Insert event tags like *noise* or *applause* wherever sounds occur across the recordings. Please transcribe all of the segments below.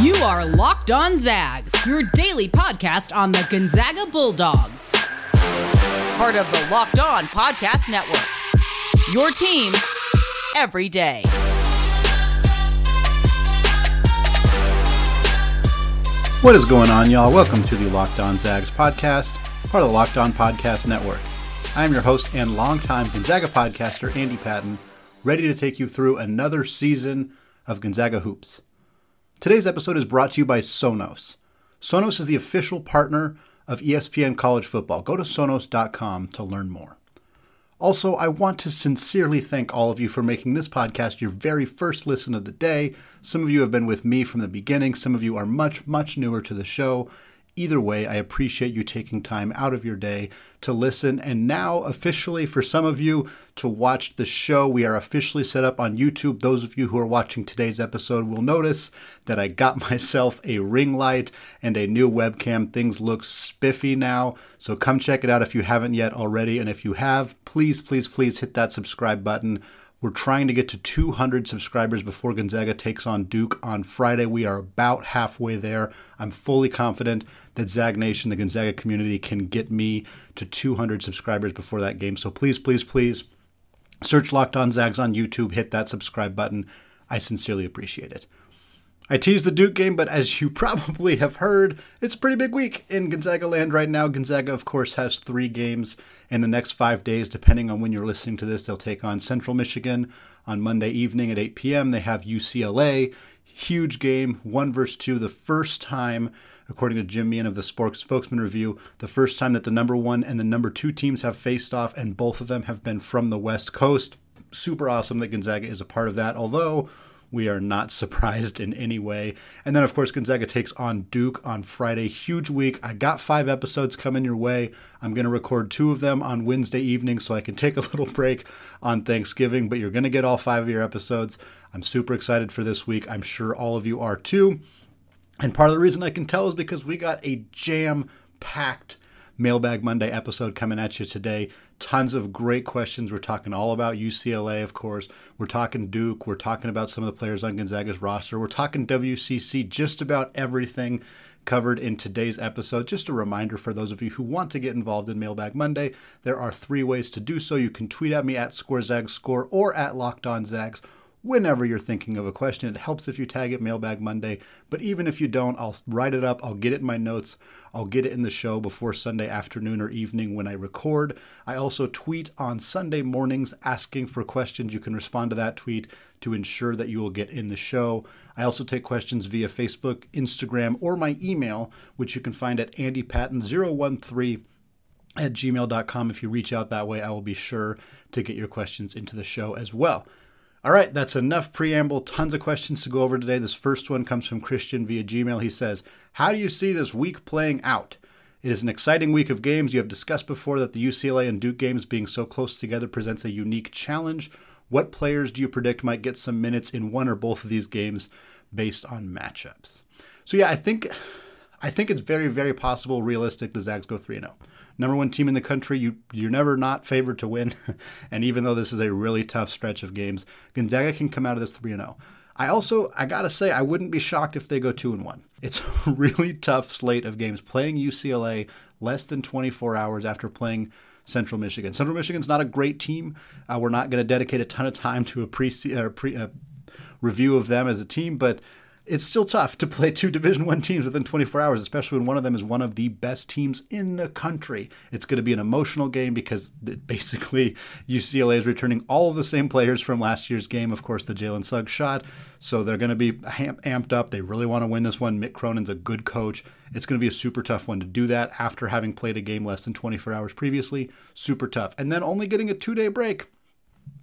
You are Locked On Zags, your daily podcast on the Gonzaga Bulldogs. Part of the Locked On Podcast Network. Your team every day. What is going on, y'all? Welcome to the Locked On Zags podcast, part of the Locked On Podcast Network. I am your host and longtime Gonzaga podcaster, Andy Patton, ready to take you through another season of Gonzaga Hoops. Today's episode is brought to you by Sonos. Sonos is the official partner of ESPN College Football. Go to sonos.com to learn more. Also, I want to sincerely thank all of you for making this podcast your very first listen of the day. Some of you have been with me from the beginning, some of you are much, much newer to the show. Either way, I appreciate you taking time out of your day to listen. And now, officially, for some of you to watch the show, we are officially set up on YouTube. Those of you who are watching today's episode will notice that I got *laughs* myself a ring light and a new webcam. Things look spiffy now. So come check it out if you haven't yet already. And if you have, please, please, please hit that subscribe button. We're trying to get to 200 subscribers before Gonzaga takes on Duke on Friday. We are about halfway there. I'm fully confident that Zag Nation, the Gonzaga community, can get me to 200 subscribers before that game. So please, please, please search Locked On Zags on YouTube, hit that subscribe button. I sincerely appreciate it. I teased the Duke game, but as you *laughs* probably have heard, it's a pretty big week in Gonzaga land right now. Gonzaga, of course, has three games in the next five days, depending on when you're listening to this. They'll take on Central Michigan on Monday evening at 8 p.m. They have UCLA, huge game, one versus two, the first time according to Jim Meehan of the Spokesman Review, the first time that the number one and the number two teams have faced off, and both of them have been from the West Coast. Super awesome that Gonzaga is a part of that, although we are not *laughs* surprised in any way. And then, of course, Gonzaga takes on Duke on Friday. Huge week. I got five episodes coming your way. I'm going to record two of them on Wednesday evening so I can *laughs* take a little break on Thanksgiving, but you're going to get all five of your episodes. I'm super excited for this week. I'm sure all of you are too. And part of the reason I can tell is because we got a jam packed Mailbag Monday episode coming at you today. Tons of great questions. We're talking all about UCLA, of course. We're talking Duke. We're talking about some of the players on Gonzaga's roster. We're talking WCC, just about everything covered in today's episode. Just a reminder for those of you who want to get involved in Mailbag Monday, there are three ways to do so. You can tweet at me at ScoreZagsScore or at LockedOnZags whenever you're thinking of a question. It helps if you tag it Mailbag Monday, but even if you don't, I'll write it up, I'll get it in my notes, I'll get it in the show before Sunday afternoon or evening when I record. I also tweet on Sunday mornings asking for questions. You can respond to that tweet to ensure that you will get in the show. I also take questions via Facebook, Instagram, or my email, which you can find at andypatton013 at gmail.com. If you reach out that way, I will be sure to get your questions into the show as well. All right, that's enough preamble. Tons of questions to go over today. This first one comes from Christian via Gmail. He says, How do you see this week playing out? It is an exciting week of games. You have discussed before that the UCLA and Duke games being so close together presents a unique challenge. What players do you predict might get some minutes in one or both of these games based on matchups? So yeah, I think I think it's very, very possible, realistic, the Zags go 3 0 number one team in the country. You you're never not favored to win, *laughs* and even though this is a really tough stretch of games, Gonzaga can come out of this three and zero. Oh. I also I gotta say I wouldn't be shocked if they go two and one. It's *laughs* a really tough slate of games. Playing UCLA less than 24 hours after playing Central Michigan. Central Michigan's not a great team. Uh, we're not going to dedicate a ton of time to a pre, uh, pre uh, review of them as a team, but it's still tough to play two *laughs* division one teams within 24 hours especially when one of them is one of the best teams in the country. It's going to be an emotional game because basically ucla is returning all of the same players from last year's game. Of course the jalen suggs shot. So they're going to be amped up. They really want to win this one. Mick cronin's a good coach. It's going to be a super tough one to do that after having played a game less than 24 hours previously. Super tough. And then only getting a two day break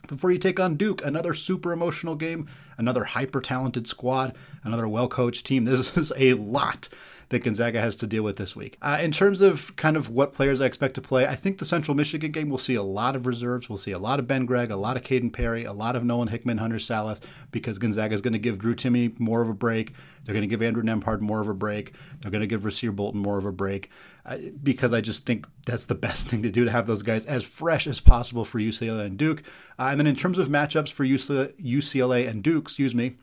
before you take on Duke, another super emotional game, another hyper talented squad, another well coached team. This is a lot that Gonzaga has to deal with this week. Uh, in terms of kind of what players I expect to play, I think the Central Michigan game will see a lot of reserves. We'll see a lot of Ben Gregg, a lot of Kaden Perry, a lot of Nolan Hickman, Hunter Sallis, because Gonzaga is going to give Drew Timme more of a break. They're going to give Andrew Nembhard more of a break. They're going to give Rasir Bolton more of a break uh, because I just think that's the best thing to do to have those guys as fresh as possible for UCLA and Duke. Uh, and then in terms of matchups for UCLA and Duke, excuse me,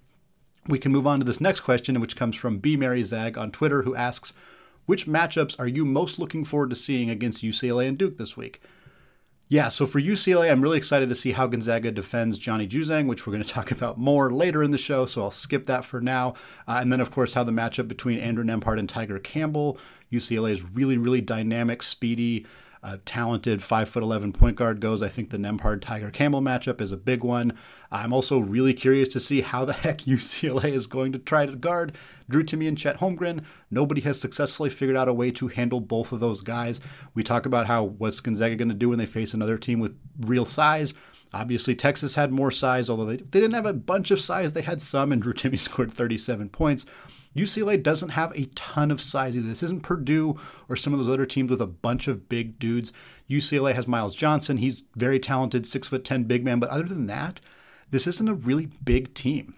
We can move on to this next question, which comes from B. Mary Zag on Twitter, who asks, which matchups are you most looking forward to seeing against UCLA and Duke this week? Yeah, so for UCLA, I'm really excited to see how Gonzaga defends Johnny Juzang, which we're going *laughs* to talk about more later in the show, so I'll skip that for now. Uh, and then, of course, how the matchup between Andrew Nembhard and Tyger Campbell. UCLA is really, really dynamic, speedy, uh, talented five foot eleven point guard goes. I think the Nembhard Tyger Campbell matchup is a big one. I'm also really curious to see how the *laughs* heck UCLA is going to try to guard Drew Timme and Chet Holmgren. Nobody has successfully figured out a way to handle both of those guys. We talk about how what's Gonzaga going to do when they face another team with real size. Obviously, Texas had more size, although they, they didn't have a bunch of size. They had some, and Drew Timme *laughs* scored 37 points. UCLA doesn't have a ton of size either. This isn't Purdue or some of those other teams with a bunch of big dudes. UCLA has Myles Johnson. He's very talented, six foot ten big man. But other than that, this isn't a really big team.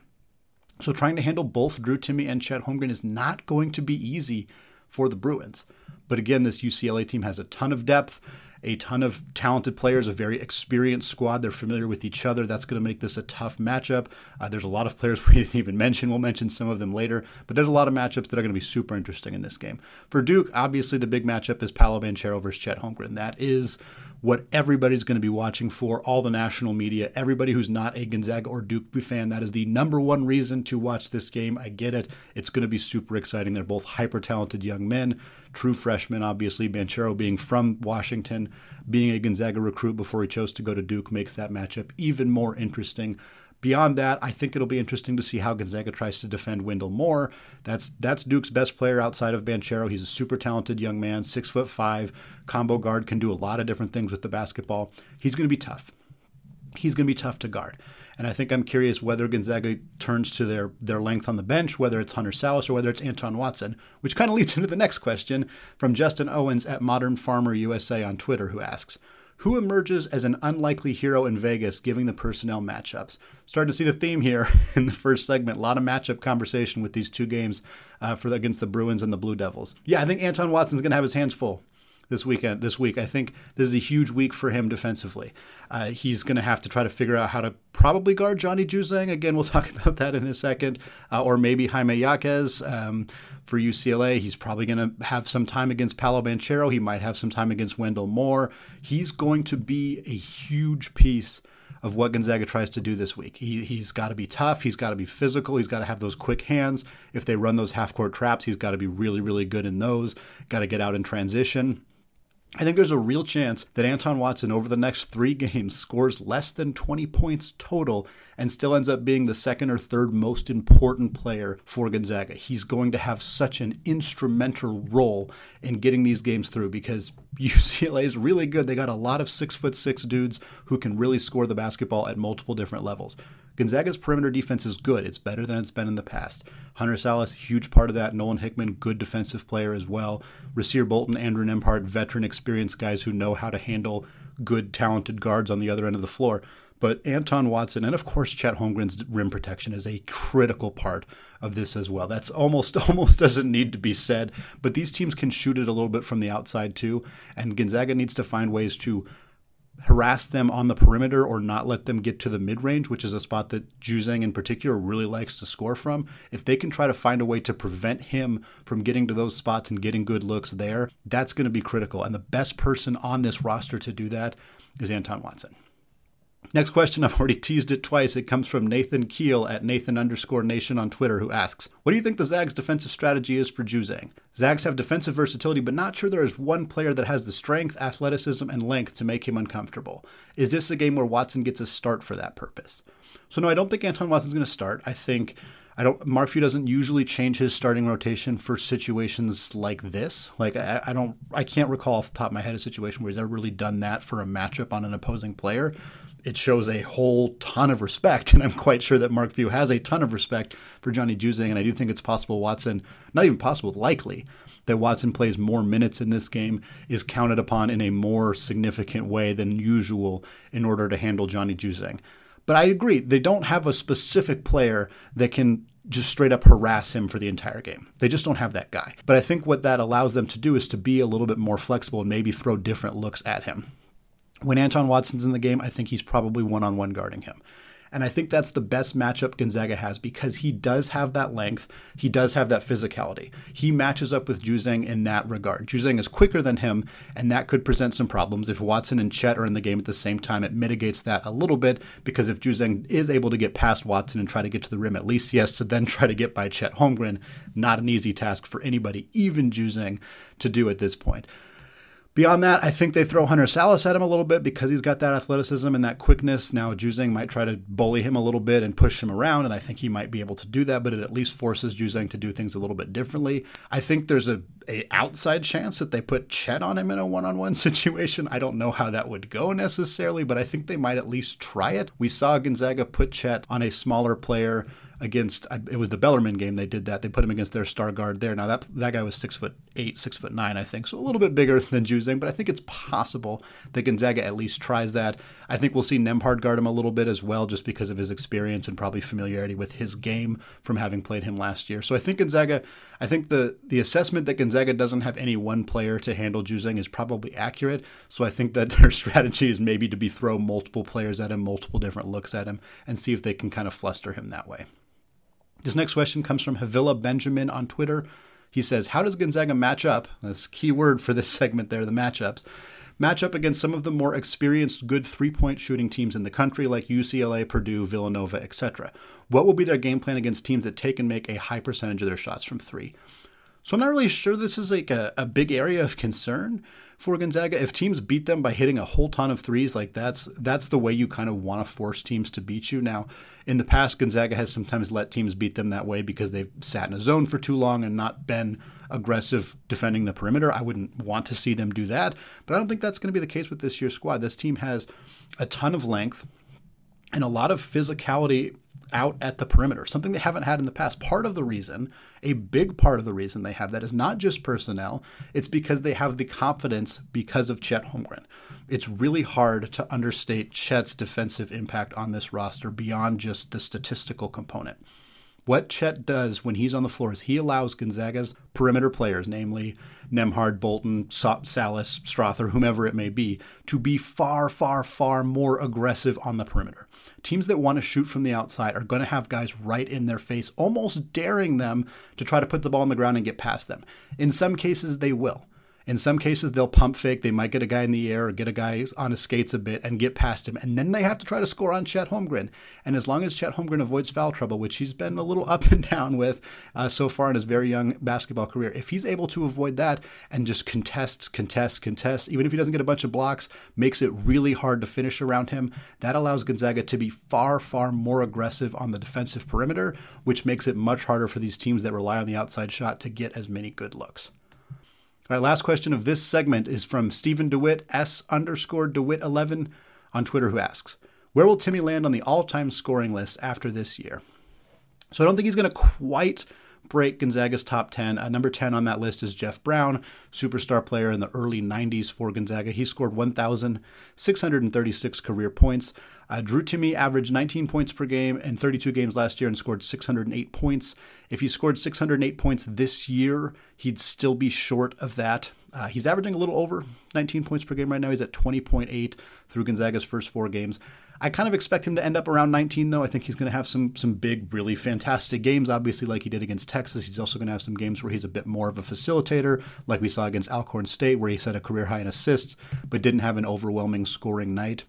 So trying to handle both Drew Timme and Chet Holmgren is not going to be easy for the Bruins. But again, this UCLA team has a ton of depth a ton of talented players, a very experienced squad. They're familiar with each other. That's going to make this a tough matchup. Uh, there's a lot of players *laughs* we didn't even mention. We'll mention some of them later, but there's a lot of matchups that are going to be super interesting in this game. For Duke, obviously the big matchup is Paolo Banchero versus Chet Holmgren. That is what everybody's going to be watching for, all the national media, everybody who's not a Gonzaga or Duke fan. That is the number one reason to watch this game. I get it. It's going to be super exciting. They're both hyper talented young men, true freshman, obviously. Banchero being from Washington, being a Gonzaga recruit before he chose to go to Duke makes that matchup even more interesting. Beyond that, I think it'll be interesting to see how Gonzaga tries to defend Wendell Moore. That's that's Duke's best player outside of Banchero. He's a super talented young man, six foot five, combo guard, can do a lot of different things with the basketball. He's going to be tough. He's going to be tough to guard. And I think I'm curious whether Gonzaga turns to their their length on the bench, whether it's Hunter Sallis or whether it's Anton Watson, which kind of leads *laughs* into the next question from Justin Owens at Modern Farmer USA on Twitter, who asks, who emerges as an unlikely hero in Vegas, giving the personnel matchups? Starting to see the theme here *laughs* in the first segment. A lot of matchup conversation with these two games uh, for the, against the Bruins and the Blue Devils. Yeah, I think Anton Watson's going to have his hands full this weekend. This week, I think this is a huge week for him defensively. Uh, he's going to have to try to figure out how to probably guard Johnny Juzang. Again, we'll *laughs* talk about that in a second, uh, or maybe Jaime Jaquez um, for UCLA. He's probably going to have some time against Paolo Banchero. He might have some time against Wendell Moore. He's going to be a huge piece of what Gonzaga tries to do this week. He, he's got to be tough. He's got to be physical. He's got to have those quick hands. If they run those half court traps, he's got to be really, really good in those. Got to get out in transition. I think there's a real chance that Anton Watson over the next three *laughs* games scores less than 20 points total and still ends up being the second or third most important player for Gonzaga. He's going to have such an instrumental role in getting these games through because *laughs* UCLA is really good. They got a lot of six foot six dudes who can really score the basketball at multiple different levels. Gonzaga's perimeter defense is good. It's better than it's been in the past. Hunter Sallis, huge part of that. Nolan Hickman, good defensive player as well. Rasir Bolton, Andrew Nembhard, veteran experienced guys who know how to handle good, talented guards on the other end of the floor. But Anton Watson and of course Chet Holmgren's rim protection is a critical part of this as well. That's almost *laughs* almost doesn't need to be said, but these teams can shoot it a little bit from the outside too, and Gonzaga needs to find ways to harass them on the perimeter or not let them get to the mid range, which is a spot that Juzang in particular really likes to score from. If they can try to find a way to prevent him from getting to those spots and getting good looks there, that's going to be critical. And the best person on this roster to do that is Anton Watson. Next question, I've already teased it twice. It comes from Nathan Keel at Nathan underscore Nation on Twitter, who asks, What do you think the Zags' defensive strategy is for Juzang? Zags have defensive versatility, but not sure there is one player that has the strength, athleticism, and length to make him uncomfortable. Is this a game where Watson gets a start for that purpose? So no, I don't think Anton Watson's going to start. I think I don't. Mark Few doesn't usually change his starting rotation for situations like this. Like I, I, don't. I can't recall off the top of my head a situation where he's ever really done that for a matchup on an opposing player it shows a whole ton of respect. *laughs* And I'm quite sure that Mark Few has a ton of respect for Johnny Juzang. And I do think it's possible Watson, not even possible, likely, that Watson plays more minutes in this game, is counted upon in a more significant way than usual in order to handle Johnny Juzang. But I agree, they don't have a specific player that can just straight up harass him for the entire game. They just don't have that guy. But I think what that allows them to do is to be a little bit more flexible and maybe throw different looks at him when Anton Watson's in the game, I think he's probably one on one guarding him. And I think that's the best matchup Gonzaga has because he does have that length. He does have that physicality. He matches up with Juzang in that regard. Juzang is quicker than him, and that could present some problems. If Watson and Chet are in the game at the same time, it mitigates that a little bit because if Juzang is able to get past Watson and try to get to the rim, at least he has to then try to get by Chet Holmgren. Not an easy task for anybody, even Juzang, to do at this point. Beyond that, I think they throw Hunter Sallis at him a little bit because he's got that athleticism and that quickness. Now, Juzang might try to bully him a little bit and push him around, and I think he might be able to do that, but it at least forces Juzang to do things a little bit differently. I think there's a, a outside chance that they put Chet on him in a one-on-one *laughs* situation. I don't know how that would go necessarily, but I think they might at least try it. We saw Gonzaga put Chet on a smaller player against it was the Bellarmine game they did that. They put him against their star guard there. Now that that guy was six foot eight six foot nine I think so a little bit bigger than Juzang but I think it's possible that Gonzaga at least tries that. I think we'll see Nembhard guard him a little bit as well just because of his experience and probably familiarity with his game from having played him last year. So I think Gonzaga I think the the assessment that Gonzaga doesn't have any one player to handle Juzang is probably accurate. So I think that *laughs* their strategy is maybe to be throw multiple players at him multiple different looks at him and see if they can kind of fluster him that way this next question comes from Havila Benjamin on Twitter. He says, How does Gonzaga match up? That's key word for this *laughs* segment there, the matchups. Match up against some of the more experienced good three point shooting teams in the country like UCLA, Purdue, Villanova, etc. What will be their game plan against teams that take and make a high percentage of their shots from three? So I'm not really sure this is like a, a big area of concern for Gonzaga. If teams beat them by hitting a whole ton of threes, like that's that's the way you kind of want to force teams to beat you. Now, in the past, Gonzaga has sometimes let teams beat them that way because they've sat in a zone for too long and not been aggressive defending the perimeter. I wouldn't want to see them do that, but I don't think that's going to be the case with this year's squad. This team has a ton of length and a lot of physicality out at the perimeter, something they haven't had in the past. Part of the reason, a big part of the reason they have that is not just personnel, it's because they have the confidence because of Chet Holmgren. It's really hard to understate Chet's defensive impact on this roster beyond just the statistical component. What Chet does when he's on the floor is he allows Gonzaga's perimeter players, namely Nembhard, Bolton, Sallis, Strawther, whomever it may be, to be far, far, far more aggressive on the perimeter. Teams that want to shoot from the outside are going to have guys right in their face, almost daring them to try to put the ball on the ground and get past them. In some cases, they will. In some cases, they'll pump fake. They might get a guy in the air or get a guy on his skates a bit and get past him. And then they have to try to score on Chet Holmgren. And as long as Chet Holmgren avoids foul trouble, which he's been a little *laughs* up and down with uh, so far in his very young basketball career, if he's able to avoid that and just contest, contest, contest, even if he doesn't get a bunch of blocks, makes it really hard to finish around him, that allows Gonzaga to be far, far more aggressive on the defensive perimeter, which makes it much harder for these teams that rely on the outside shot to get as many good looks. All right, last question of this segment is from Stephen DeWitt, S underscore DeWitt11 on Twitter, who asks, Where will Timme land on the all time scoring list after this year? So I don't think he's going to quite break Gonzaga's top 10. Uh, number 10 on that list is Jeff Brown, superstar player in the early 90s for Gonzaga. He scored 1,636 career points. Uh, Drew Timme averaged 19 points per game in 32 games last year and scored 608 points. If he scored 608 points this year, he'd still be short of that. Uh, he's averaging a little over 19 points per game right now. He's at 20.8 through Gonzaga's first four games. I kind of expect him to end up around 19, though. I think he's going to have some some big, really fantastic games. Obviously, like he did against Texas, he's also going to have some games where he's a bit more of a facilitator, like we saw against Alcorn State, where he set a career high in assists, but didn't have an overwhelming scoring night.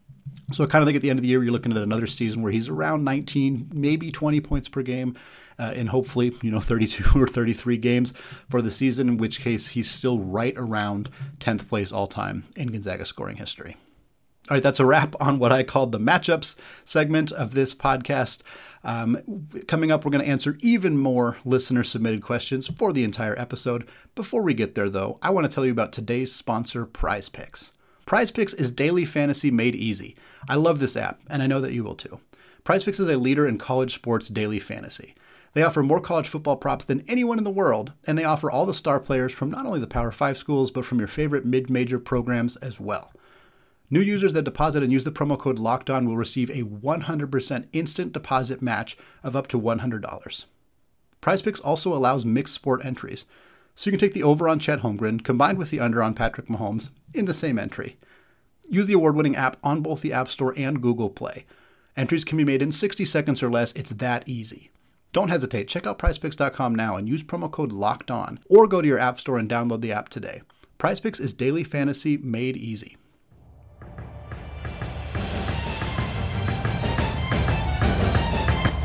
So I kind of think at the end of the year, you're looking at another season where he's around 19, maybe 20 points per game, uh, and hopefully, you know, 32 *laughs* or 33 games for the season, in which case he's still right around 10th place all time in Gonzaga scoring history. All right, that's a wrap on what I called the matchups segment of this podcast. Um, coming up, we're going to answer even more listener submitted questions for the entire episode. Before we get there, though, I want to tell you about today's sponsor, Prize Picks. Prize Picks is daily fantasy made easy. I love this app, and I know that you will too. Prize Picks is a leader in college sports daily fantasy. They offer more college football props than anyone in the world, and they offer all the star players from not only the Power 5 schools, but from your favorite mid major programs as well. New users that deposit and use the promo code LOCKEDON will receive a 100% instant deposit match of up to $100. PrizePicks also allows mixed sport entries, so you can take the over on Chet Holmgren combined with the under on Patrick Mahomes in the same entry. Use the award winning app on both the App Store and Google Play. Entries can be made in 60 seconds or less. It's that easy. Don't hesitate. Check out prizepicks.com now and use promo code LOCKED ON, or go to your app store and download the app today. PrizePicks is daily fantasy made easy.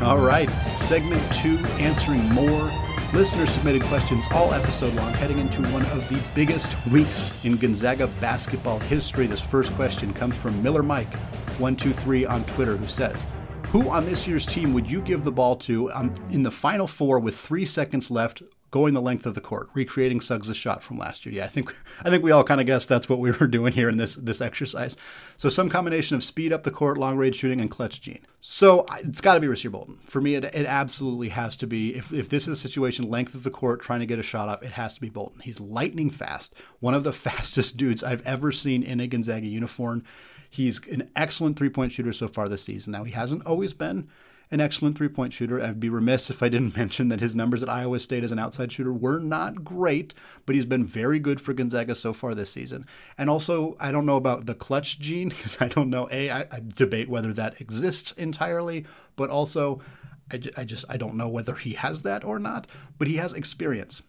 All right, segment two, answering more listener submitted questions all episode long, heading into one of the biggest weeks in Gonzaga basketball history. This first question comes from Miller Mike, 123 on Twitter, who says, Who on this year's team would you give the ball to um, in the final four with three seconds left going the length of the court, recreating Suggs' shot from last year. Yeah, I think I think we all kind of guessed that's what we were *laughs* doing here in this this exercise. So some combination of speed up the court, long range shooting, and clutch gene. So it's got to be Rasir Bolton. For me, it, it absolutely has to be. If, if this is a situation, length of the court, trying to get a shot off, it has to be Bolton. He's lightning fast, one of the *laughs* fastest dudes I've ever seen in a Gonzaga uniform. He's an excellent three point shooter so far this season. Now, he hasn't always been an excellent three point shooter. I'd be remiss if I didn't *laughs* mention that his numbers at Iowa State as an outside shooter were not great, but he's been very good for Gonzaga so far this season. And also, I don't know about the clutch *laughs* gene because I don't know. A, I, I debate whether that exists entirely, but also, I, I just I don't know whether he has that or not. But he has experience.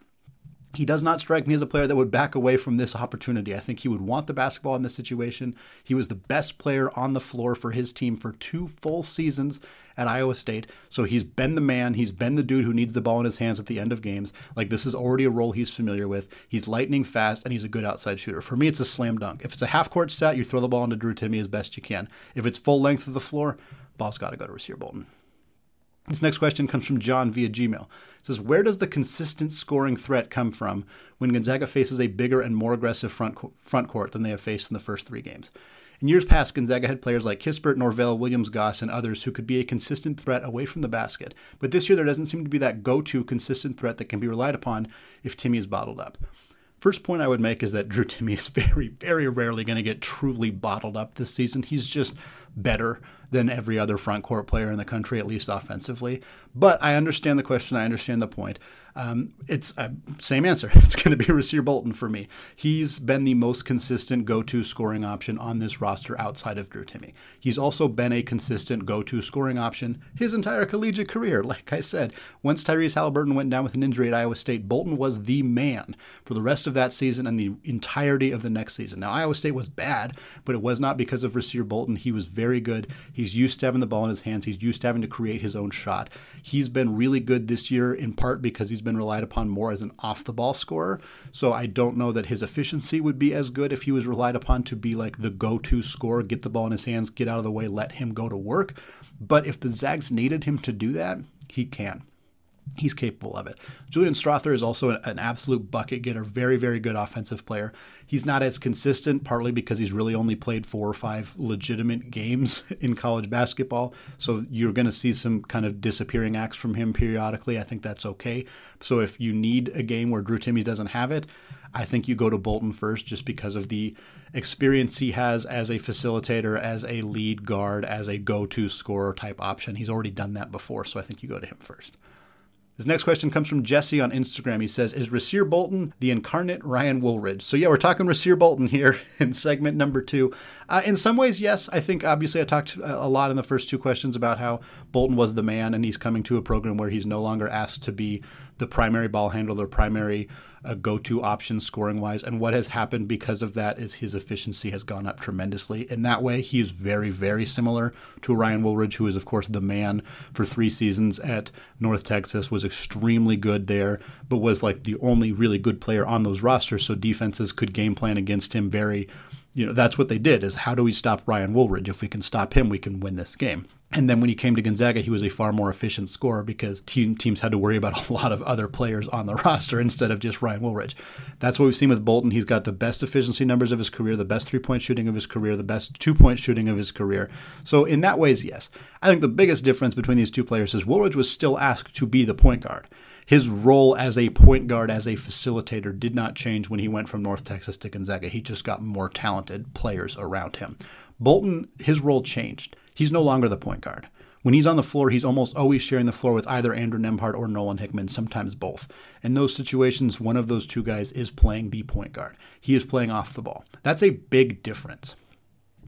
He does not strike me as a player that would back away from this opportunity. I think he would want the basketball in this situation. He was the best player on the floor for his team for two full seasons at Iowa State. So he's been the man. He's been the dude who needs the ball in his hands at the end of games. Like this is already a role he's familiar with. He's lightning fast and he's a good outside shooter. For me, it's a slam dunk. If it's a half court set, you throw the ball into Drew Timme as best you can. If it's full length of the floor, ball's got to go to Rasir Bolton. This next question comes from John via Gmail. It says, Where does the consistent scoring threat come from when Gonzaga faces a bigger and more aggressive front, front court than they have faced in the first three games? In years past, Gonzaga had players like Kispert, Norvell, Williams, Goss, and others who could be a consistent threat away from the basket. But this year, there doesn't seem to be that go to consistent threat that can be relied upon if Timme is bottled up. First point I would make is that Drew Timme is *laughs* very, very rarely going to get truly bottled up this season. He's just better than every other front court player in the country, at least offensively. But I understand the question. I understand the point. Um, it's uh, same answer. *laughs* It's going to be Rasir Bolton for me. He's been the most consistent go-to scoring option on this roster outside of Drew Timme. He's also been a consistent go-to scoring option his entire collegiate career. *laughs* Like I said, once Tyrese Haliburton went down with an injury at Iowa State, Bolton was the man for the rest of that season and the entirety of the next season. Now Iowa State was bad, but it was not because of Rasir Bolton. He was very good. He's used to having the ball in his hands. He's used to having to create his own shot. He's been really good this year in part because he's been relied upon more as an off the ball scorer. So I don't know that his efficiency would be as good if he was relied upon to be like the go to scorer, get the ball in his hands, get out of the way, let him go to work. But if the Zags needed him to do that, he can he's capable of it. Julian Strawther is also an absolute bucket getter, very, very good offensive player. He's not as consistent, partly because he's really only played four or five legitimate games *laughs* in college basketball. So you're going to see some kind of disappearing acts from him periodically. I think that's okay. So if you need a game where Drew Timme doesn't have it, I think you go to Bolton first just because of the experience he has as a facilitator, as a lead guard, as a go to scorer type option. He's already done that before. So I think you go to him first. This next question comes from Jesse on Instagram. He says, Is Rasir Bolton the incarnate Ryan Woolridge? So, yeah, we're talking Rasir Bolton here *laughs* in segment number two. Uh, in some ways, yes. I think obviously I talked a lot in the first two questions about how Bolton was the man and he's coming to a program where he's no longer asked to be the primary ball handler, primary uh, go to option scoring wise. And what has happened because of that is his efficiency has gone up tremendously. In that way, he is very, very similar to Ryan Woolridge, who is, of course, the man for three seasons at North Texas, was extremely good there, but was like the only really good player on those rosters. So defenses could game plan against him very you know that's what they did is how do we stop Ryan Woolridge if we can stop him we can win this game and then when he came to Gonzaga, he was a far more efficient scorer because team, teams had to worry about *laughs* a lot of other players on the *laughs* roster instead of just Ryan Woolridge. That's what we've seen with Bolton. He's got the best efficiency numbers of his career, the best three point shooting of his career, the best two point shooting of his career. So, in that ways, yes. I think the biggest difference between these two players is Woolridge was still asked to be the point guard. His role as a point guard, as a facilitator, did not change when he went from North Texas to Gonzaga. He just got more talented players around him. Bolton, his role changed he's no longer the point guard. When he's on the floor, he's almost always sharing the floor with either Andrew Nembhard or Nolan Hickman, sometimes both. In those situations, one of those two guys is playing the point guard. He is playing off the ball. That's a big difference.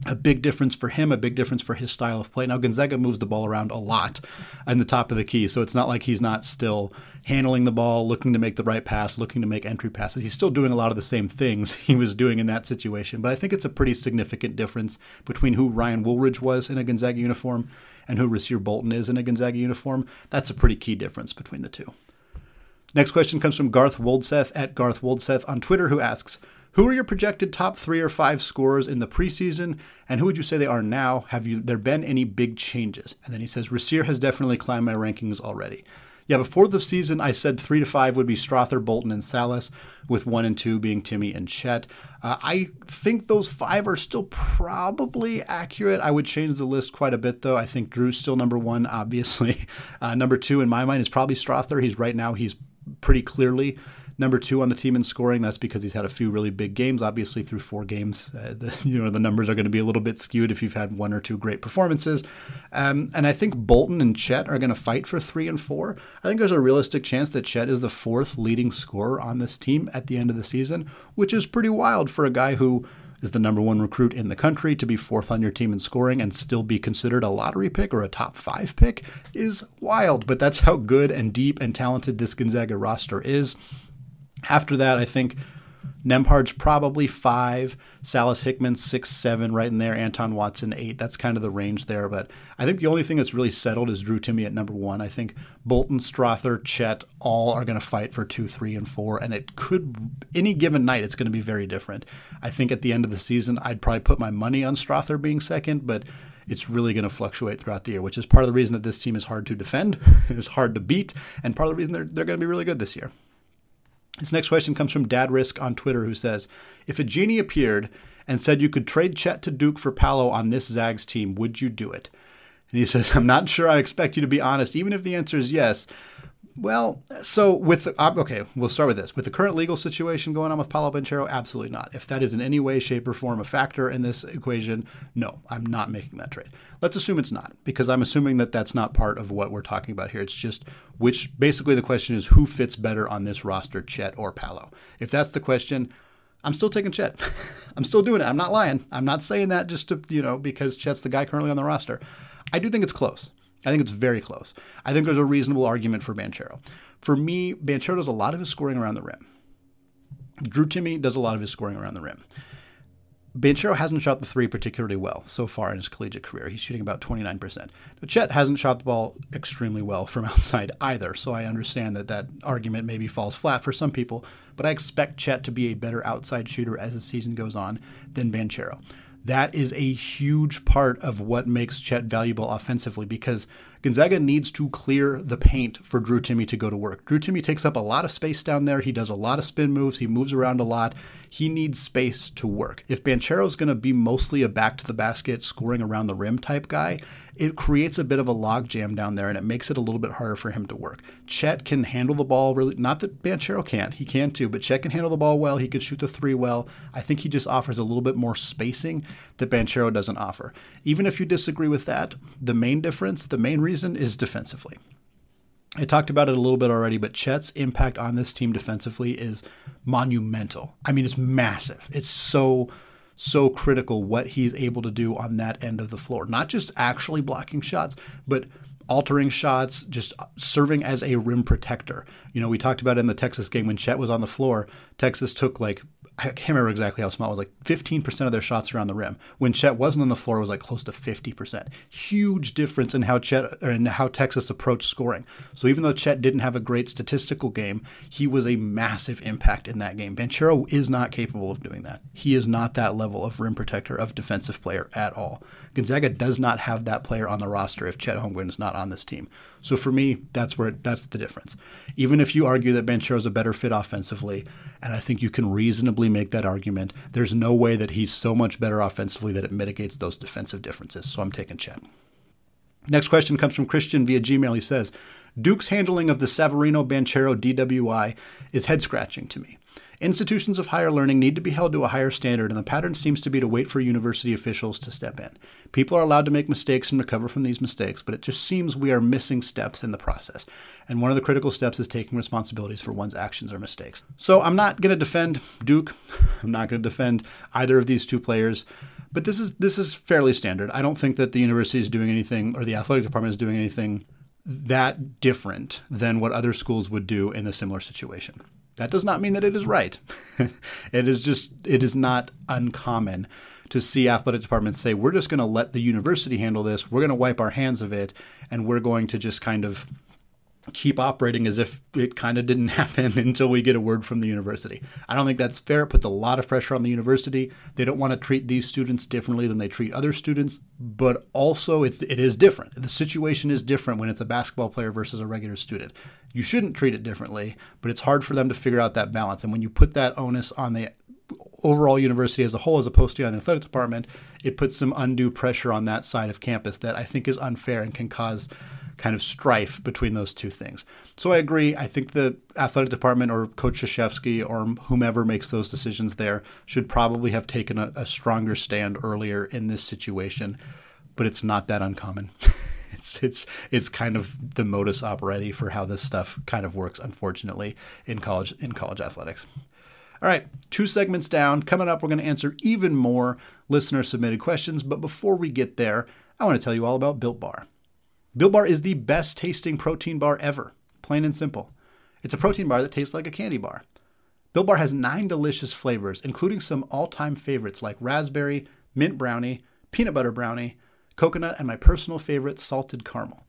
A big difference for him, a big difference for his style of play. Now, Gonzaga moves the ball around a lot in the top of the key, so it's not like he's not still handling the ball, looking to make the right pass, looking to make entry passes. He's still doing a lot of the same things *laughs* he was doing in that situation, but I think it's a pretty significant difference between who Ryan Woolridge was in a Gonzaga uniform and who Rasir Bolton is in a Gonzaga uniform. That's a pretty key difference between the two. Next question comes from Garth Woldseth at Garth Woldseth on Twitter, who asks, who are your projected top three or five scorers in the preseason, and who would you say they are now? Have you there been any big changes? And then he says Rasir has definitely climbed my rankings already. Yeah, before the season, I said three to five would be Strawther, Bolton, and Sallis, with one and two being Timme and Chet. Uh, I think those five are still probably accurate. I would change the list quite a bit, though. I think Drew's still number one, obviously. *laughs* Uh, number two, in my mind, is probably Strawther. He's right now, he's pretty clearly number two on the team in scoring. That's because he's had a few really big games. Obviously, through four games, uh, the, *laughs* you know the numbers are going to be a little bit skewed if you've had one or two great performances. Um, and I think Bolton and Chet are going to fight for three and four. I think there's a realistic chance that Chet is the fourth leading scorer on this team at the end of the season, which is pretty wild for a guy who is the number one recruit in the country to be fourth on your team in scoring and still be considered a lottery pick or a top five pick is wild. But that's how good and deep and talented this Gonzaga roster is. After that, I think Nembhard's probably five, Sallis Hickman six, seven, right in there. Anton Watson eight. That's kind of the range there. But I think the only thing that's really settled is Drew Timme at number one. I think Bolton, Strawther, Chet all are going to fight for two, three, and four. And it could any given night it's going to be very different. I think at the end of the season I'd probably put my money on Strawther being second, but it's really going to fluctuate throughout the year, which is part of the reason that this team is hard to defend, *laughs* is hard to beat, and part of the reason they're, they're going to be really good this year. This next question comes from Dad Risk on Twitter, who says, "If a genie appeared and said you could trade Chet to Duke for Paolo on this Zags team, would you do it?" And he says, "I'm not sure. I expect you to be honest, even if the answer is yes. Well, so with the, uh, okay, we'll start with this. With the current legal situation going on with Paolo Banchero, absolutely not. If that is in any way, shape, or form a factor in this equation, no, I'm not making that trade. Let's assume it's not, because I'm assuming that that's not part of what we're talking about here. It's just which basically the question is who fits better on this roster, Chet or Paolo. If that's the question, I'm still taking Chet. *laughs* I'm still doing it. I'm not lying. I'm not saying that just to you know because Chet's the guy currently on the roster. I do think it's close. I think it's very close. I think there's a reasonable argument for Banchero. For me, Banchero does a lot of his scoring around the rim. Drew Timme does a lot of his scoring around the rim. Banchero hasn't shot the three particularly well so far in his collegiate career. He's shooting about 29%. Now, Chet hasn't shot the ball extremely well from *laughs* outside either, so I understand that that argument maybe falls flat for some people, but I expect Chet to be a better outside shooter as the season goes on than Banchero that is a huge part of what makes Chet valuable offensively because Gonzaga needs to clear the paint for Drew Timme to go to work. Drew Timme takes up a lot of space down there. He does a lot of spin moves. He moves around a lot. He needs space to work. If Banchero's going to be mostly a back to the basket, scoring around the rim type guy, it creates a bit of a logjam down there and it makes it a little bit harder for him to work. Chet can handle the ball really, not that Banchero can't, he can too, but Chet can handle the ball well. He can shoot the three well. I think he just offers a little bit more spacing that Banchero doesn't offer. Even if you disagree with that, the main difference, the main reason is defensively. I talked about it a little bit already, but Chet's impact on this team defensively is monumental. I mean, it's massive. It's so so critical what he's able to do on that end of the floor. Not just actually blocking shots, but altering shots, just serving as a rim protector. You know, we talked about in the Texas game when Chet was on the floor, Texas took like I can't remember exactly how small it was, like 15% of their shots around the rim. When Chet wasn't on the floor, it was like close to 50%. Huge difference in how Chet and how Texas approached scoring. So even though Chet didn't have a great statistical game, he was a massive impact in that game. Banchero is not capable of doing that. He is not that level of rim protector, of defensive player at all. Gonzaga does not have that player on the roster if Chet Holmgren is not on this team. So for me, that's where that's the difference. Even if you argue that Banchero is a better fit offensively, and I think you can reasonably make that argument. There's no way that he's so much better offensively that it mitigates those defensive differences. So I'm taking Chet. Next question comes from Christian via Gmail. He says, Duke's handling of the Savarino Banchero DWI is head scratching to me. Institutions of higher learning need to be held to a higher standard, and the pattern seems to be to wait for university officials to step in. People are allowed to make mistakes and recover from these mistakes, but it just seems we are missing steps in the process. And one of the critical steps is taking responsibilities for one's actions or mistakes. So I'm not going to defend Duke. *laughs* I'm not going to defend either of these two players. But this is this is fairly standard. I don't think that the university is doing anything or the athletic department is doing anything that different than what other schools would do in a similar situation. That does not mean that it is right. *laughs* it is just it is not uncommon to see athletic departments say we're just going to let the university handle this. We're going to wipe our hands of it and we're going to just kind of keep operating as if it kind of didn't *laughs* happen until we get a word from the university. I don't think that's fair. It puts a lot of pressure on the university. They don't want to treat these students differently than they treat other students, but also it's it is different. The situation is different when it's a basketball player versus a regular student. You shouldn't treat it differently, but it's hard for them to figure out that balance. And when you put that onus on the overall university as a whole as opposed to on the athletic department, it puts some undue pressure on that side of campus that I think is unfair and can cause kind of strife between those two things. So I agree. I think the athletic department or Coach Krzyzewski or whomever makes those decisions there should probably have taken a, a stronger stand earlier in this situation, but it's not that uncommon. *laughs* it's it's it's kind of the modus operandi for how this stuff kind of works, unfortunately, in college in college athletics. All right, two segments down. Coming up, we're going to answer even more listener submitted questions. But before we get there, I want to tell you all about Built Bar. Built Bar is the best tasting protein bar ever, plain and simple. It's a protein bar that tastes like a candy bar. Built Bar has nine delicious flavors, including some all time favorites like raspberry, mint brownie, peanut butter brownie, coconut, and my personal favorite, salted caramel.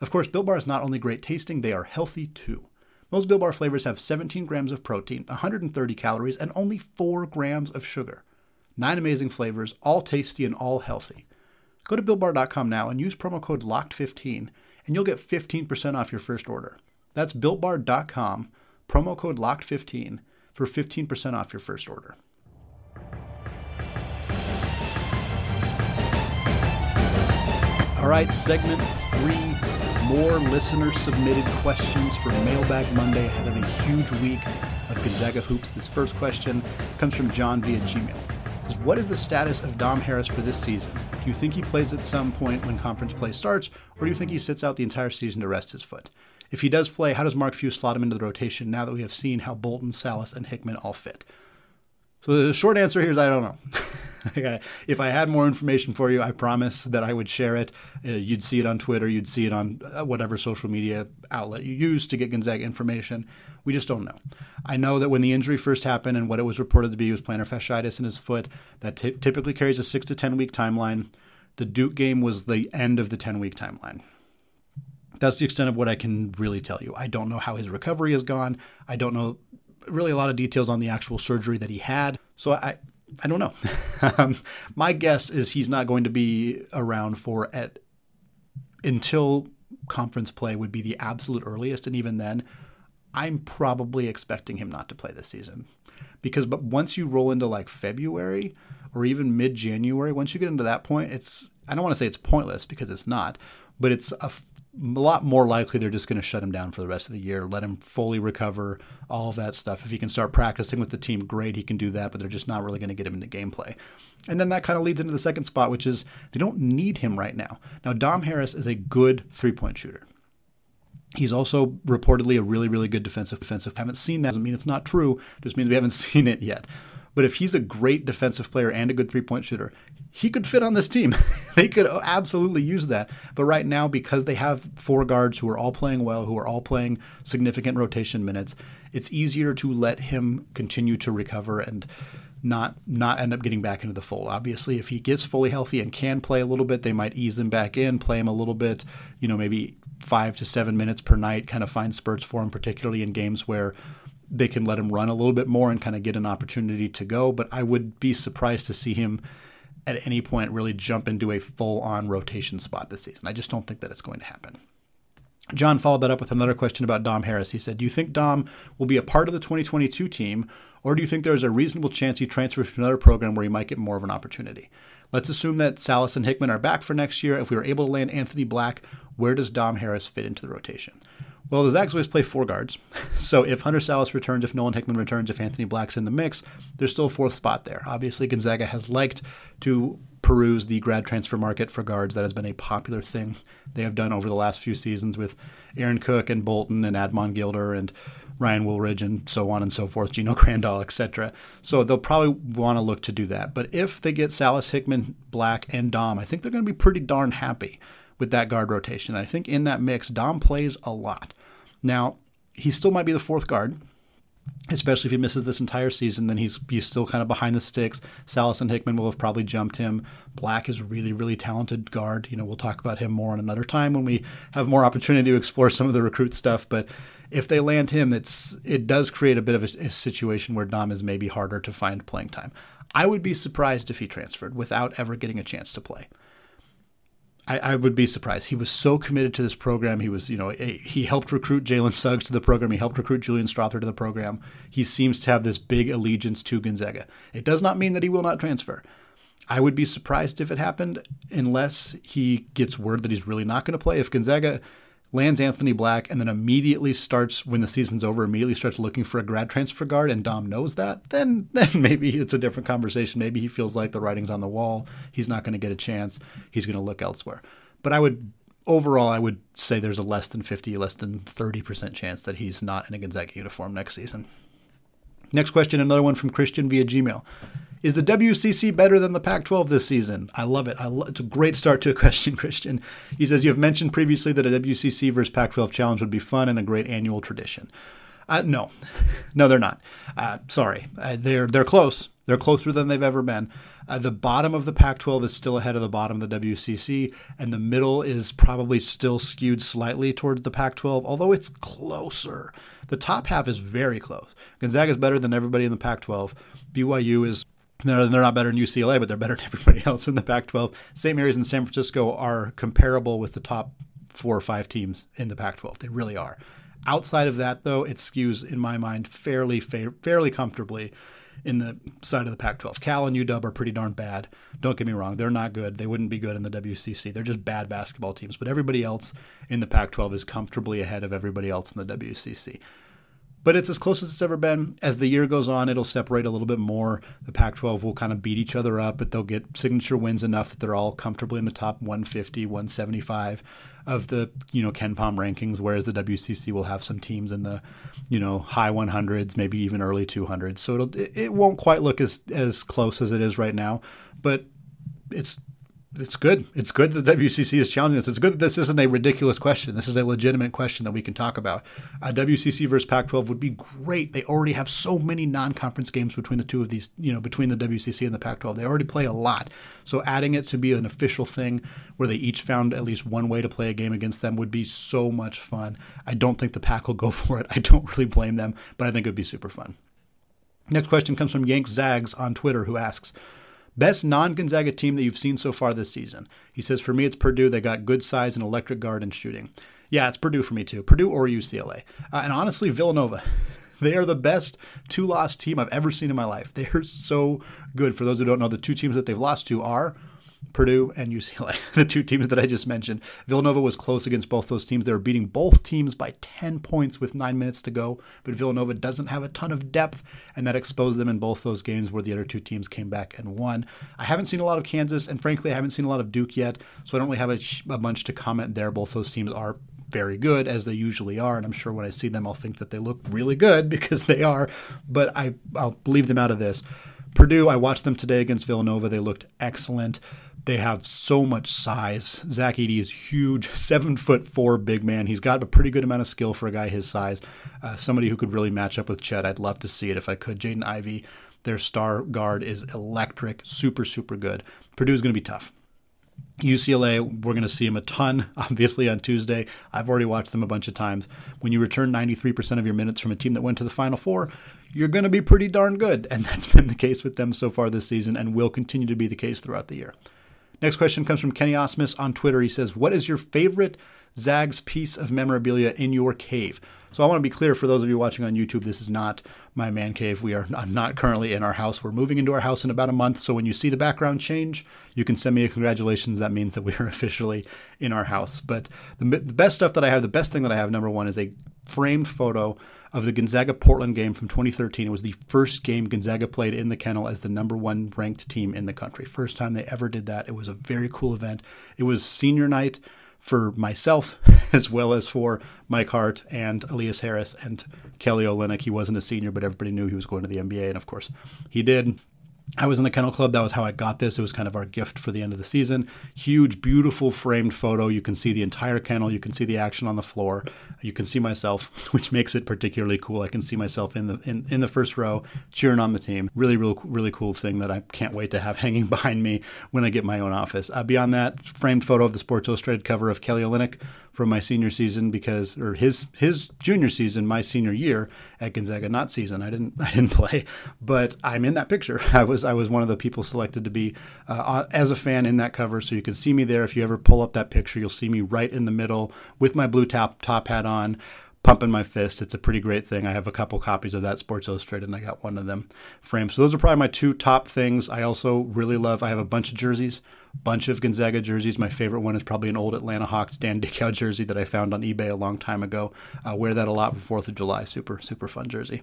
Of course, Built Bar is not only great tasting, they are healthy too. Most Built Bar flavors have 17 grams of protein, 130 calories, and only 4 grams of sugar. Nine amazing flavors, all tasty and all healthy. Go to BuiltBar.com now and use promo code LOCKED15 and you'll get 15% off your first order. That's BuiltBar.com, promo code LOCKED15 for 15% off your first order. All right, segment three. More listener submitted questions for Mailbag Monday ahead of a huge week of Gonzaga Hoops. This first question comes from John via Gmail is what is the status of Dom Harris for this season? Do you think he plays at some point when conference play starts, or do you think he sits out the entire season to rest his foot? If he does play, how does Mark Few slot him into the rotation now that we have seen how Bolton, Sallis, and Hickman all fit? So the short answer here is I don't know. *laughs* if I had more information for you, I promise that I would share it. Uh, you'd see it on Twitter, you'd see it on uh, whatever social media outlet you use to get Gonzaga information. We just don't know. I know that when the injury first happened and what it was reported to be was plantar fasciitis in his foot, that t- typically carries a six to 10 week timeline. The Duke game was the end of the 10 week timeline. That's the extent of what I can really tell you. I don't know how his recovery has gone. I don't know really a lot of details on the actual surgery that he had. So I, I don't know. *laughs* um, my guess is he's not going to be around for at until conference play would be the absolute earliest, and even then, I'm probably expecting him not to play this season because but once you roll into like February or even mid January, once you get into that point, it's I don't want to say it's pointless because it's not, but it's a a lot more likely they're just going to shut him down for the rest of the year, let him fully recover, all of that stuff. If he can start practicing with the team, great, he can do that, but they're just not really going to get him into gameplay. And then that kind of leads into the second spot, which is they don't need him right now. Now, Dom Harris is a good three point shooter. He's also reportedly a really, really good defensive defensive. Haven't seen that doesn't mean it's not true. Just means we haven't *laughs* seen it yet. But if he's a great defensive player and a good three point shooter, he could fit on this team. *laughs* they could absolutely use that. But right now, because they have four guards who are all playing well, who are all playing significant rotation minutes, it's easier to let him continue to recover and not not end up getting back into the fold. Obviously, if he gets fully healthy and can play a little bit, they might ease him back in, play him a little bit, you know, maybe five to seven minutes per night, kind of find spurts for him, particularly in games where they can let him run a little bit more and kind of get an opportunity to go. But I would be surprised to see him at any point really jump into a full on rotation spot this season. I just don't think that it's going to happen. John followed that up with another question about Dom Harris. He said, Do you think Dom will be a part of the 2022 team, or do you think there's a reasonable chance he transfers to another program where he might get more of an opportunity? Let's assume that Sallis and Hickman are back for next year. If we were able to land Anthony Black, where does Dom Harris fit into the rotation? Well, the Zags always play four guards. *laughs* So if Hunter Sallis returns, if Nolan Hickman returns, if Anthony Black's in the mix, there's still a fourth spot there. Obviously, Gonzaga has liked to peruse the grad transfer market for guards, that has been a popular thing they have done over the last few seasons with Aaron Cook and Bolton and Admon Gilder and Ryan Woolridge and so on and so forth, Geno Crandall, *laughs* etc. So they'll probably want to look to do that. But if they get Sallis, Hickman, Black, and Dom, I think they're going to be pretty darn happy with that guard rotation. I think in that mix, Dom plays a lot. Now, he still might be the fourth guard, especially if he misses this entire season, then he's he's still kind of behind the sticks. Sallis and Hickman will have probably jumped him. Black is really really talented guard. You know, we'll talk about him more on another time when we have more opportunity to explore some of the recruit stuff. But if they land him, it's it does create a bit of a, a situation where Dom is maybe harder to find playing time. I would be surprised if he transferred without ever getting a chance to play. I, I, would be surprised. He was so committed to this program. He was, you know, a, he helped recruit Jalen Suggs to the program. He helped recruit Julian Strawther to the program. He seems to have this big allegiance to Gonzaga. It does not mean that he will not transfer. I would be surprised if it happened unless he gets word that he's really not going to play. If Gonzaga lands Anthony Black, and then immediately starts when the season's over, immediately starts looking for a grad transfer guard, and Dom knows that, then *laughs* then maybe it's a different conversation. Maybe he feels like the writing's on the wall. He's not going to get a chance. He's going to look elsewhere. But I would overall, I would say there's a less than 50, less than 30% chance that he's not in a Gonzaga uniform next season. Next question, another one from Christian via Gmail. Is the WCC better than the Pac 12 this season? I love it. I lo- it's a great start to a *laughs* question, Christian. He says, You have mentioned previously that a WCC versus Pac 12 challenge would be fun and a great annual tradition. Uh, no, no, they're not. Uh, sorry, uh, they're they're close. They're closer than they've ever been. Uh, the bottom of the Pac-12 is still ahead of the bottom of the WCC, and the middle is probably still skewed slightly towards the Pac-12, although it's closer. The top half is very close. Gonzaga is better than everybody in the Pac-12. BYU is they're, they're not better than UCLA, but they're better than *laughs* everybody else in the Pac 12. St. Mary's and San Francisco are comparable with the top four or five teams in the Pac 12. They really are. Outside of that, though, it skews, in my mind, fairly fairly comfortably in the side of the Pac 12. Cal and UW are pretty darn bad. Don't get me wrong, they're not good. They wouldn't be good in the WCC. They're just bad basketball teams. But everybody else in the Pac 12 is comfortably ahead of everybody else in the WCC but it's as close as it's ever been. As the year goes on, it'll separate a little bit more. The Pac 12 will kind of beat each other up, but they'll get signature wins enough that they're all comfortably in the top 150, 175 of the, you know, KenPom rankings, whereas the WCC will have some teams in the, you know, high 100s, maybe even early 200s. So it'll, it won't quite look as, as close as it is right now, but it's it's good. It's good that the WCC is challenging this. It's good that this isn't a ridiculous question. This is a legitimate question that we can talk about. Uh, WCC versus Pac-12 would be great. They already have so many non-conference games between the two of these. You know, between the WCC and the Pac-12, they already play a lot. So adding it to be an official thing where they each found at least one way to play a game against them would be so much fun. I don't think the Pac will go *laughs* for it. I don't really blame them, but I think it would be super fun. Next question comes from Yank Zags on Twitter, who asks. Best non Gonzaga team that you've seen so far this season. He says, for me, it's Purdue. They got good size and electric guard and shooting. Yeah, it's Purdue for me too. Purdue or UCLA. Uh, and honestly, Villanova. *laughs* They are the best two loss team I've ever seen in my life. They are so good. For those who don't know, the two teams that they've lost to are Purdue and UCLA, *laughs* the two teams that I just mentioned. Villanova was close against both those teams. They were beating both teams by 10 points with nine minutes to go, but Villanova doesn't have a ton of depth, and that exposed them in both those games where the other two teams came back and won. I haven't seen a lot of Kansas, and frankly, I haven't seen a lot of Duke yet, so I don't really have a, a bunch to comment there. Both those teams are very good as they usually are, and I'm sure when I see them, I'll think that they look really good *laughs* because they are. But I I'll leave them out of this. Purdue, I watched them today against Villanova. They looked excellent. They have so much size. Zach Edey is huge, *laughs* seven foot four big man. He's got a pretty good amount of skill for a guy his size. Uh, somebody who could really match up with Chet. I'd love to see it if I could. Jaden Ivey, their star guard, is electric, super, super good. Purdue's going to be tough. UCLA, we're going to see them a ton, *laughs* obviously, on Tuesday. I've already watched them a bunch of times. When you return 93% of your minutes from a team that went to the Final Four, you're going to be pretty darn good. And *laughs* that's been the case with them so far this season and will continue to be the case throughout the year. Next question comes from Kenny Osmus on Twitter. He says, What is your favorite Zags piece of memorabilia in your cave. So I want to be clear for those of you watching on YouTube, this is not my man cave. We are *laughs* not currently in our house. We're moving into our house in about a month. So when you see the background change, you can send me a congratulations. That means that we are *laughs* officially in our house. But the best stuff that I have, the best thing that I have, number one, is a framed photo of the Gonzaga Portland game from 2013. It was the first game Gonzaga played in the kennel as the number one ranked team in the country. First time they ever did that. It was a very cool event. It was senior night for myself *laughs* as well as for Mike Hart and Elias Harris and Kelly Olynyk. He wasn't a senior, but everybody knew he was going to the NBA, and of course he did. I was in the Kennel Club. That was how I got this. It was kind of our gift for the end of the season. Huge, beautiful framed photo. You can see the entire kennel. You can see the action on the floor. You can see myself, *laughs* which makes it particularly cool. I can see myself in the in, in the first row cheering on the team. Really, really, really cool thing that I can't wait to have *laughs* hanging behind me when I get my own office. Uh, beyond that, framed photo of the Sports Illustrated cover of Kelly Olynyk from my senior season because or his his junior season, my senior year at Gonzaga, not season. I didn't *laughs* I didn't play, but I'm in that picture. I was I was one of the people selected to be uh, as a fan in that cover, so you can see me there. If you ever pull up that picture, you'll see me right in the middle with my blue top top hat on pumping my fist. It's a pretty great thing. I have a couple copies of that Sports Illustrated, and I got one of them framed. So those are probably my two top things. I also really love. I have a bunch of jerseys, bunch of Gonzaga jerseys. My favorite one is probably an old Atlanta Hawks Dan Dickau jersey that I found on eBay a long time ago. I wear that a lot for Fourth of July. Super super fun jersey.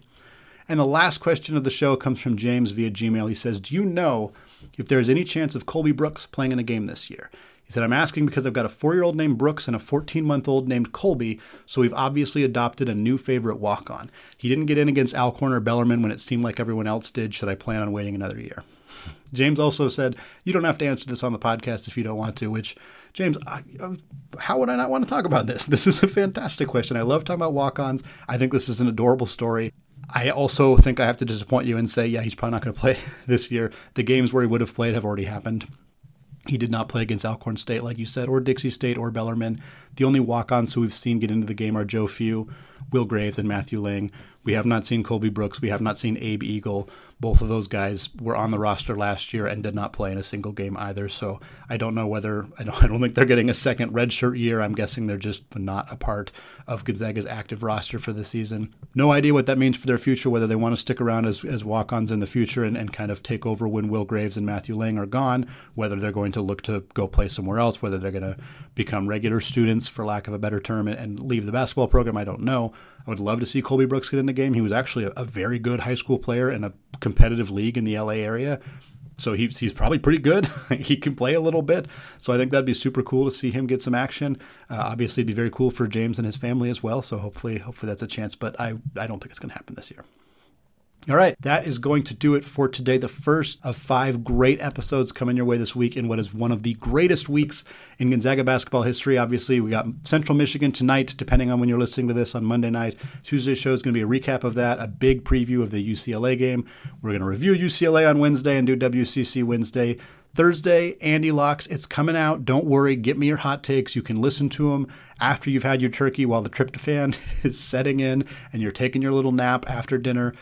And the last question of the show comes from James via Gmail. He says, "Do you know if there is any chance of Colby Brooks playing in a game this year?" He said, I'm asking because I've got a four year old named Brooks and a 14 month old named Colby, so we've obviously adopted a new favorite walk on. He didn't get in against Alcorn or Bellarmine when it seemed like everyone else did. Should I plan on waiting another year? *laughs* James also said, You don't have to answer this on the podcast if you don't want to, which, James, I, how would I not want to talk about this? *laughs* This is a fantastic question. I love talking about walk ons. I think this is an adorable story. I also think I have to disappoint you and say, yeah, he's probably not going *laughs* to play this year. The games where he would have played have already happened. He did not play against Alcorn State, like you said, or Dixie State or Bellarmine. The only walk ons who we've seen get into the game are Joe Few, Will Graves, and Matthew Lang. We have not seen Colby Brooks. We have not seen Abe Eagle. Both of those guys were on the roster last year and did not play in a single game either. So I don't know whether *laughs* I don't, I don't think they're getting a second redshirt year. I'm guessing they're just not a part of Gonzaga's active roster for the season. No idea what that means for their future. Whether they want to stick around as, as walk-ons in the future and, and kind of take over when Will Graves and Matthew Lang are gone. Whether they're going to look to go play somewhere else. Whether they're going to become regular students, for lack of a better term, and, and leave the basketball program. I don't know. I would love to see Colby Brooks get in the game. He was actually a, a very good high school player in a competitive league in the LA area. So he's, he's probably pretty good. *laughs* he can play a little bit. So I think that'd be super cool to see him get some action. Uh, obviously, it'd be very cool for James and his family as well. So hopefully, hopefully that's a chance. But I, I don't think it's going to happen this year. All right, that is going to do it for today. The first of five great episodes coming your way this week in what is one of the greatest weeks in Gonzaga basketball history. Obviously, we got Central Michigan tonight, depending on when you're listening to this on Monday night. Tuesday's show is going to be a recap of that, a big preview of the UCLA game. We're going to review UCLA on Wednesday and do WCC Wednesday. Thursday, Andy Locks, it's coming out. Don't worry, get me your hot takes. You can listen to them after you've had your turkey while the tryptophan *laughs* is setting in and you're taking your little nap after dinner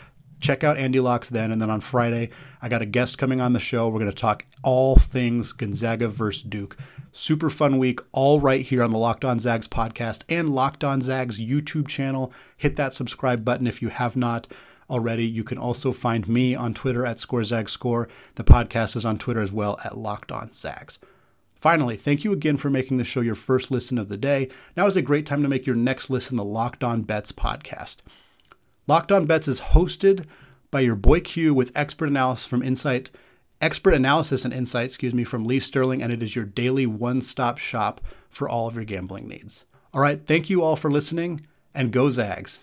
check out Andy Locks then. And then on Friday, I got a guest coming on the show. We're going to talk all things Gonzaga versus Duke. Super fun week, all right here on the Locked On Zags podcast and Locked On Zags YouTube channel. Hit that subscribe button if you have not already. You can also find me on Twitter at ScoreZagsScore. The podcast is on Twitter as well at Locked On Zags. Finally, thank you again for making the show your first listen of the day. Now is a great time to make your next listen the Locked On Bets podcast. Locked On Bets is hosted by your boy Q with expert analysis from Insight, expert analysis and insight, excuse me, from Lee Sterling, and it is your daily one-stop shop for all of your gambling needs. All right, thank you all for listening, and go Zags.